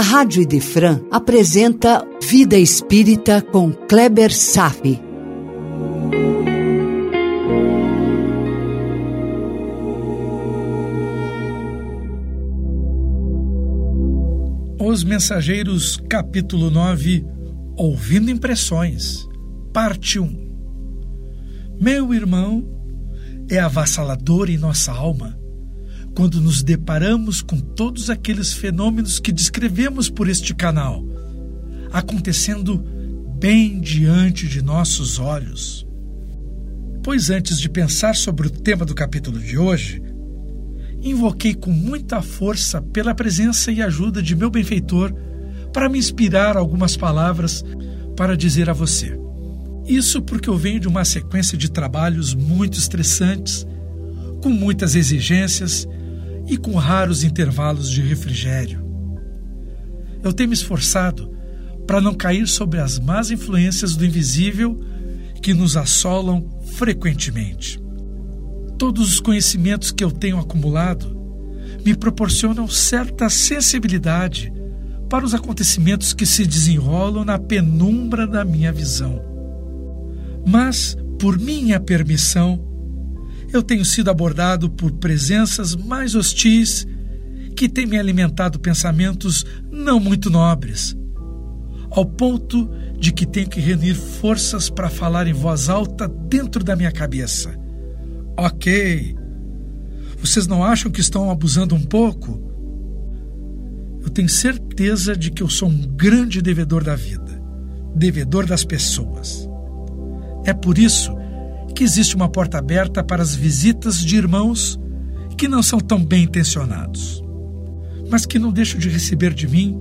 a Rádio Idefran apresenta Vida Espírita com Kleber Safi. Os Mensageiros, capítulo 9 Ouvindo Impressões, parte 1 Meu irmão, é avassalador em nossa alma quando nos deparamos com todos aqueles fenômenos que descrevemos por este canal, acontecendo bem diante de nossos olhos. Pois antes de pensar sobre o tema do capítulo de hoje, invoquei com muita força pela presença e ajuda de meu benfeitor para me inspirar algumas palavras para dizer a você. Isso porque eu venho de uma sequência de trabalhos muito estressantes, com muitas exigências e com raros intervalos de refrigério. Eu tenho me esforçado para não cair sobre as más influências do invisível que nos assolam frequentemente. Todos os conhecimentos que eu tenho acumulado me proporcionam certa sensibilidade para os acontecimentos que se desenrolam na penumbra da minha visão. Mas, por minha permissão, eu tenho sido abordado por presenças mais hostis que têm me alimentado pensamentos não muito nobres, ao ponto de que tenho que reunir forças para falar em voz alta dentro da minha cabeça. Ok. Vocês não acham que estão abusando um pouco? Eu tenho certeza de que eu sou um grande devedor da vida, devedor das pessoas. É por isso que existe uma porta aberta para as visitas de irmãos que não são tão bem intencionados, mas que não deixam de receber de mim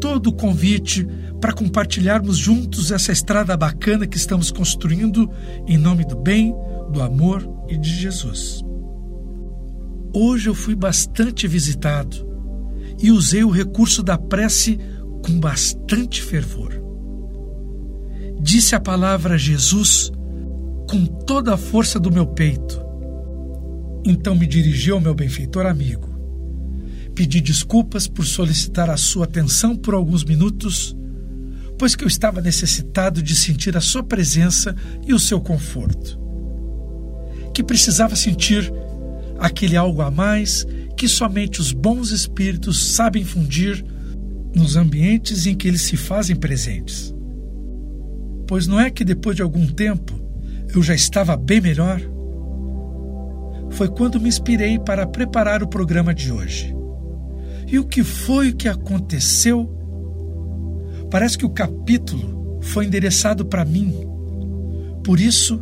todo o convite para compartilharmos juntos essa estrada bacana que estamos construindo em nome do bem, do amor e de Jesus. Hoje eu fui bastante visitado e usei o recurso da prece com bastante fervor. Disse a palavra Jesus com toda a força do meu peito. Então me dirigi ao meu benfeitor amigo. Pedi desculpas por solicitar a sua atenção por alguns minutos, pois que eu estava necessitado de sentir a sua presença e o seu conforto. Que precisava sentir aquele algo a mais que somente os bons espíritos sabem fundir nos ambientes em que eles se fazem presentes. Pois não é que depois de algum tempo eu já estava bem melhor? Foi quando me inspirei para preparar o programa de hoje. E o que foi que aconteceu? Parece que o capítulo foi endereçado para mim. Por isso,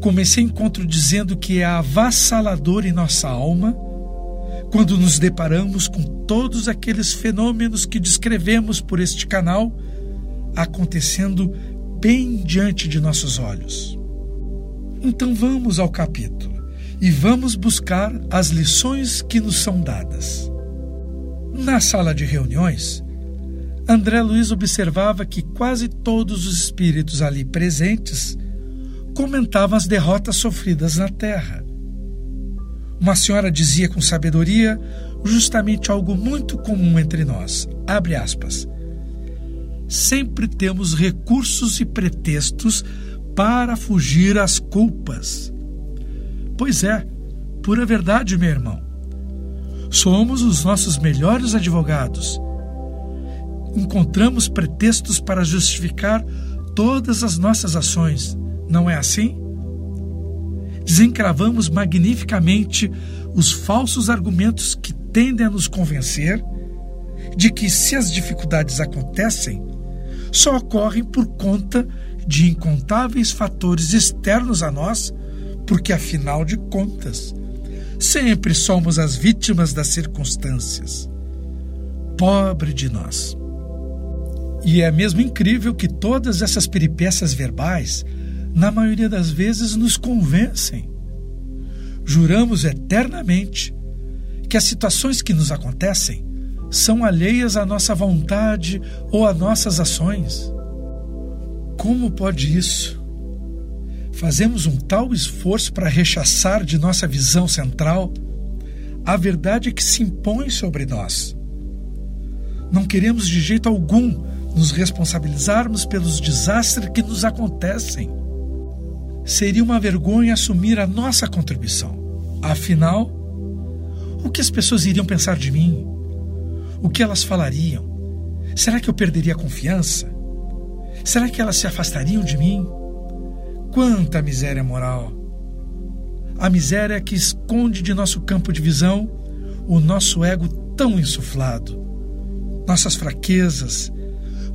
comecei encontro dizendo que é avassalador em nossa alma quando nos deparamos com todos aqueles fenômenos que descrevemos por este canal acontecendo bem diante de nossos olhos. Então vamos ao capítulo e vamos buscar as lições que nos são dadas. Na sala de reuniões, André Luiz observava que quase todos os espíritos ali presentes comentavam as derrotas sofridas na terra. Uma senhora dizia com sabedoria justamente algo muito comum entre nós. Abre aspas. Sempre temos recursos e pretextos para fugir às culpas. Pois é, pura verdade, meu irmão. Somos os nossos melhores advogados. Encontramos pretextos para justificar todas as nossas ações, não é assim? Desencravamos magnificamente os falsos argumentos que tendem a nos convencer de que, se as dificuldades acontecem, só ocorrem por conta de incontáveis fatores externos a nós, porque afinal de contas, sempre somos as vítimas das circunstâncias. Pobre de nós. E é mesmo incrível que todas essas peripécias verbais, na maioria das vezes, nos convencem. Juramos eternamente que as situações que nos acontecem são alheias à nossa vontade ou a nossas ações. Como pode isso? Fazemos um tal esforço para rechaçar de nossa visão central a verdade que se impõe sobre nós. Não queremos de jeito algum nos responsabilizarmos pelos desastres que nos acontecem. Seria uma vergonha assumir a nossa contribuição. Afinal, o que as pessoas iriam pensar de mim? O que elas falariam? Será que eu perderia a confiança? Será que elas se afastariam de mim? Quanta miséria moral! A miséria que esconde de nosso campo de visão o nosso ego tão insuflado, nossas fraquezas,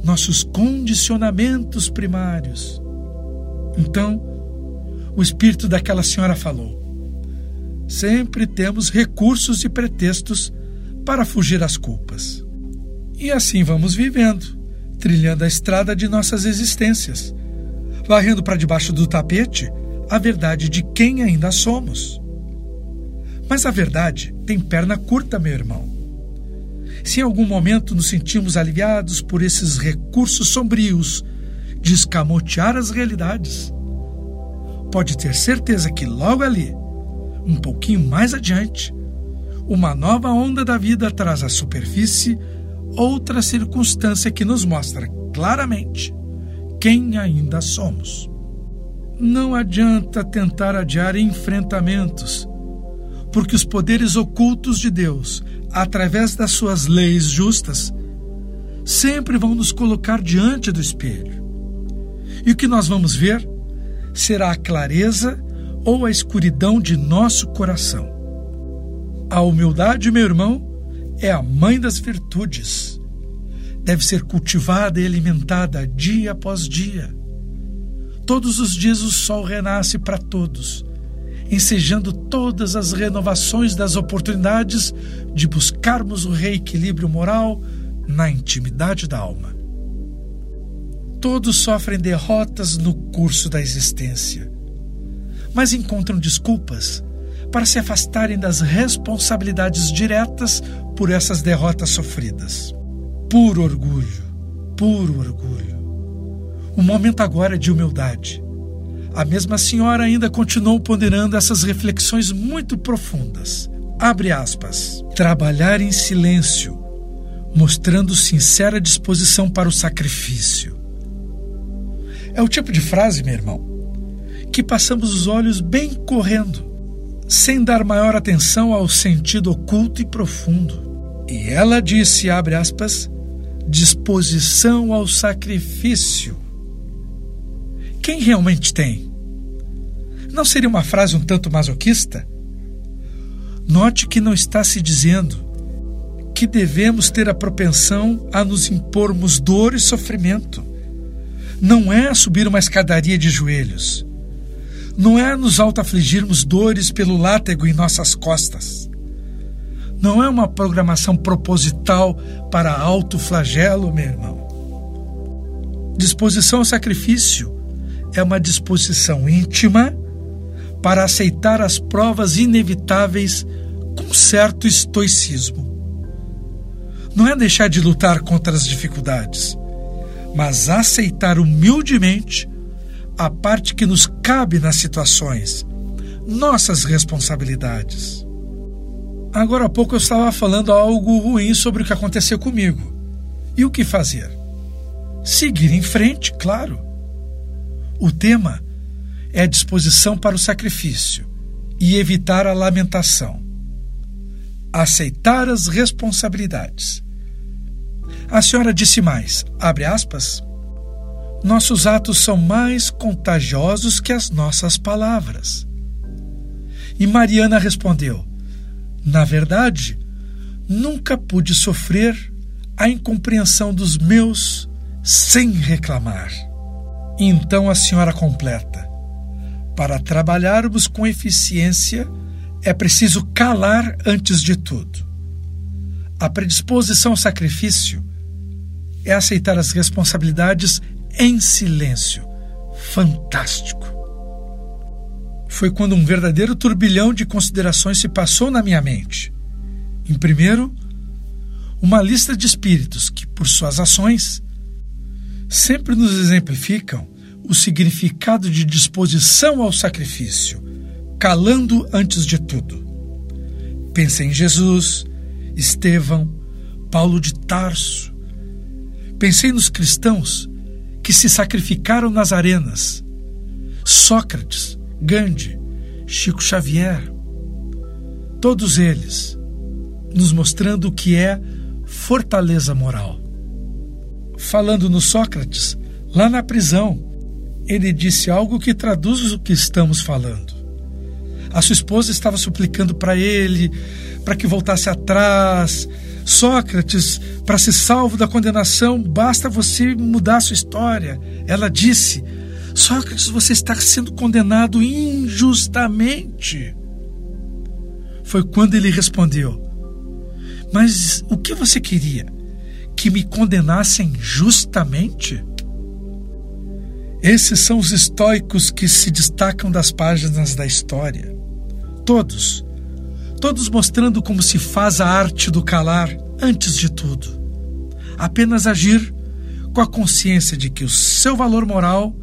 nossos condicionamentos primários. Então, o espírito daquela senhora falou: Sempre temos recursos e pretextos para fugir às culpas. E assim vamos vivendo, trilhando a estrada de nossas existências, varrendo para debaixo do tapete a verdade de quem ainda somos. Mas a verdade tem perna curta, meu irmão. Se em algum momento nos sentimos aliviados por esses recursos sombrios de escamotear as realidades, pode ter certeza que logo ali, um pouquinho mais adiante, uma nova onda da vida traz à superfície outra circunstância que nos mostra claramente quem ainda somos. Não adianta tentar adiar enfrentamentos, porque os poderes ocultos de Deus, através das suas leis justas, sempre vão nos colocar diante do espelho. E o que nós vamos ver será a clareza ou a escuridão de nosso coração. A humildade, meu irmão, é a mãe das virtudes. Deve ser cultivada e alimentada dia após dia. Todos os dias o sol renasce para todos, ensejando todas as renovações das oportunidades de buscarmos o reequilíbrio moral na intimidade da alma. Todos sofrem derrotas no curso da existência, mas encontram desculpas para se afastarem das responsabilidades diretas por essas derrotas sofridas. Puro orgulho, puro orgulho. O momento agora é de humildade. A mesma senhora ainda continuou ponderando essas reflexões muito profundas. Abre aspas. Trabalhar em silêncio, mostrando sincera disposição para o sacrifício. É o tipo de frase, meu irmão, que passamos os olhos bem correndo sem dar maior atenção ao sentido oculto e profundo. E ela disse, abre aspas, disposição ao sacrifício. Quem realmente tem? Não seria uma frase um tanto masoquista? Note que não está se dizendo que devemos ter a propensão a nos impormos dor e sofrimento. Não é subir uma escadaria de joelhos não é nos autoafligirmos dores pelo látego em nossas costas. Não é uma programação proposital para alto flagelo, meu irmão. Disposição ao sacrifício é uma disposição íntima para aceitar as provas inevitáveis com certo estoicismo. Não é deixar de lutar contra as dificuldades, mas aceitar humildemente a parte que nos cabe nas situações, nossas responsabilidades. Agora há pouco eu estava falando algo ruim sobre o que aconteceu comigo. E o que fazer? Seguir em frente, claro. O tema é a disposição para o sacrifício e evitar a lamentação. Aceitar as responsabilidades. A senhora disse mais, abre aspas, nossos atos são mais contagiosos que as nossas palavras. E Mariana respondeu: Na verdade, nunca pude sofrer a incompreensão dos meus sem reclamar. Então a senhora completa: Para trabalharmos com eficiência, é preciso calar antes de tudo. A predisposição ao sacrifício é aceitar as responsabilidades em silêncio. Fantástico. Foi quando um verdadeiro turbilhão de considerações se passou na minha mente. Em primeiro, uma lista de espíritos que, por suas ações, sempre nos exemplificam o significado de disposição ao sacrifício, calando antes de tudo. Pensei em Jesus, Estevão, Paulo de Tarso. Pensei nos cristãos que se sacrificaram nas arenas. Sócrates, Gandhi, Chico Xavier. Todos eles nos mostrando o que é fortaleza moral. Falando no Sócrates, lá na prisão, ele disse algo que traduz o que estamos falando. A sua esposa estava suplicando para ele para que voltasse atrás. Sócrates, para ser salvo da condenação, basta você mudar a sua história. Ela disse: Sócrates, você está sendo condenado injustamente. Foi quando ele respondeu: Mas o que você queria? Que me condenassem justamente? Esses são os estoicos que se destacam das páginas da história. Todos, todos mostrando como se faz a arte do calar antes de tudo. Apenas agir com a consciência de que o seu valor moral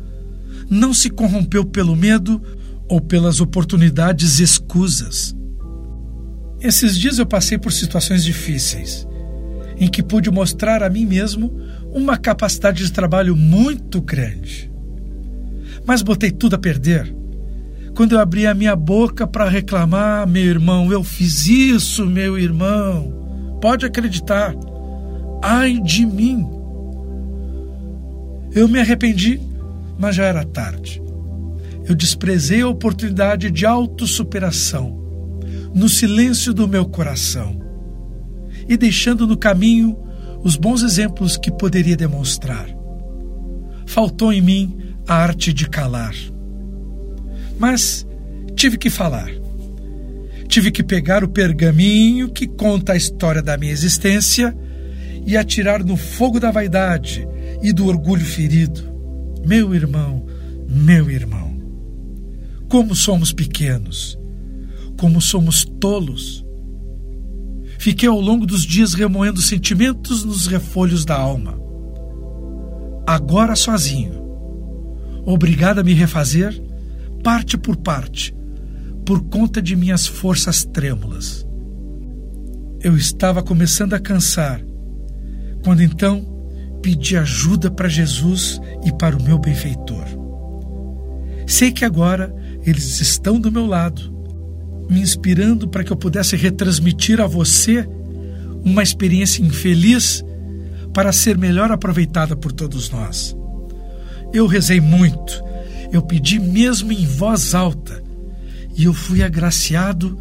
não se corrompeu pelo medo ou pelas oportunidades escusas. Esses dias eu passei por situações difíceis, em que pude mostrar a mim mesmo uma capacidade de trabalho muito grande mas botei tudo a perder. Quando eu abri a minha boca para reclamar, meu irmão, eu fiz isso, meu irmão. Pode acreditar. Ai de mim. Eu me arrependi, mas já era tarde. Eu desprezei a oportunidade de autossuperação no silêncio do meu coração e deixando no caminho os bons exemplos que poderia demonstrar. Faltou em mim a arte de calar. Mas tive que falar. Tive que pegar o pergaminho que conta a história da minha existência e atirar no fogo da vaidade e do orgulho ferido. Meu irmão, meu irmão, como somos pequenos, como somos tolos. Fiquei ao longo dos dias remoendo sentimentos nos refolhos da alma. Agora sozinho, obrigado a me refazer, parte por parte, por conta de minhas forças trêmulas. Eu estava começando a cansar, quando então pedi ajuda para Jesus e para o meu benfeitor. Sei que agora eles estão do meu lado, me inspirando para que eu pudesse retransmitir a você uma experiência infeliz para ser melhor aproveitada por todos nós. Eu rezei muito, eu pedi mesmo em voz alta, e eu fui agraciado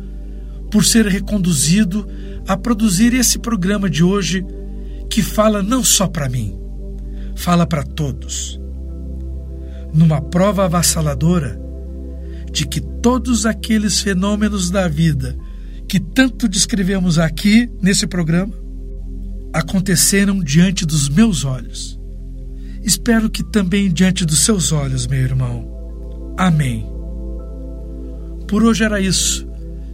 por ser reconduzido a produzir esse programa de hoje que fala não só para mim, fala para todos. Numa prova avassaladora de que todos aqueles fenômenos da vida que tanto descrevemos aqui nesse programa aconteceram diante dos meus olhos. Espero que também diante dos seus olhos, meu irmão. Amém. Por hoje era isso.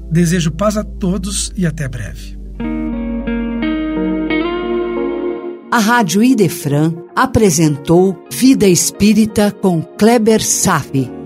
Desejo paz a todos e até breve. A Rádio Idefran apresentou Vida Espírita com Kleber Safi.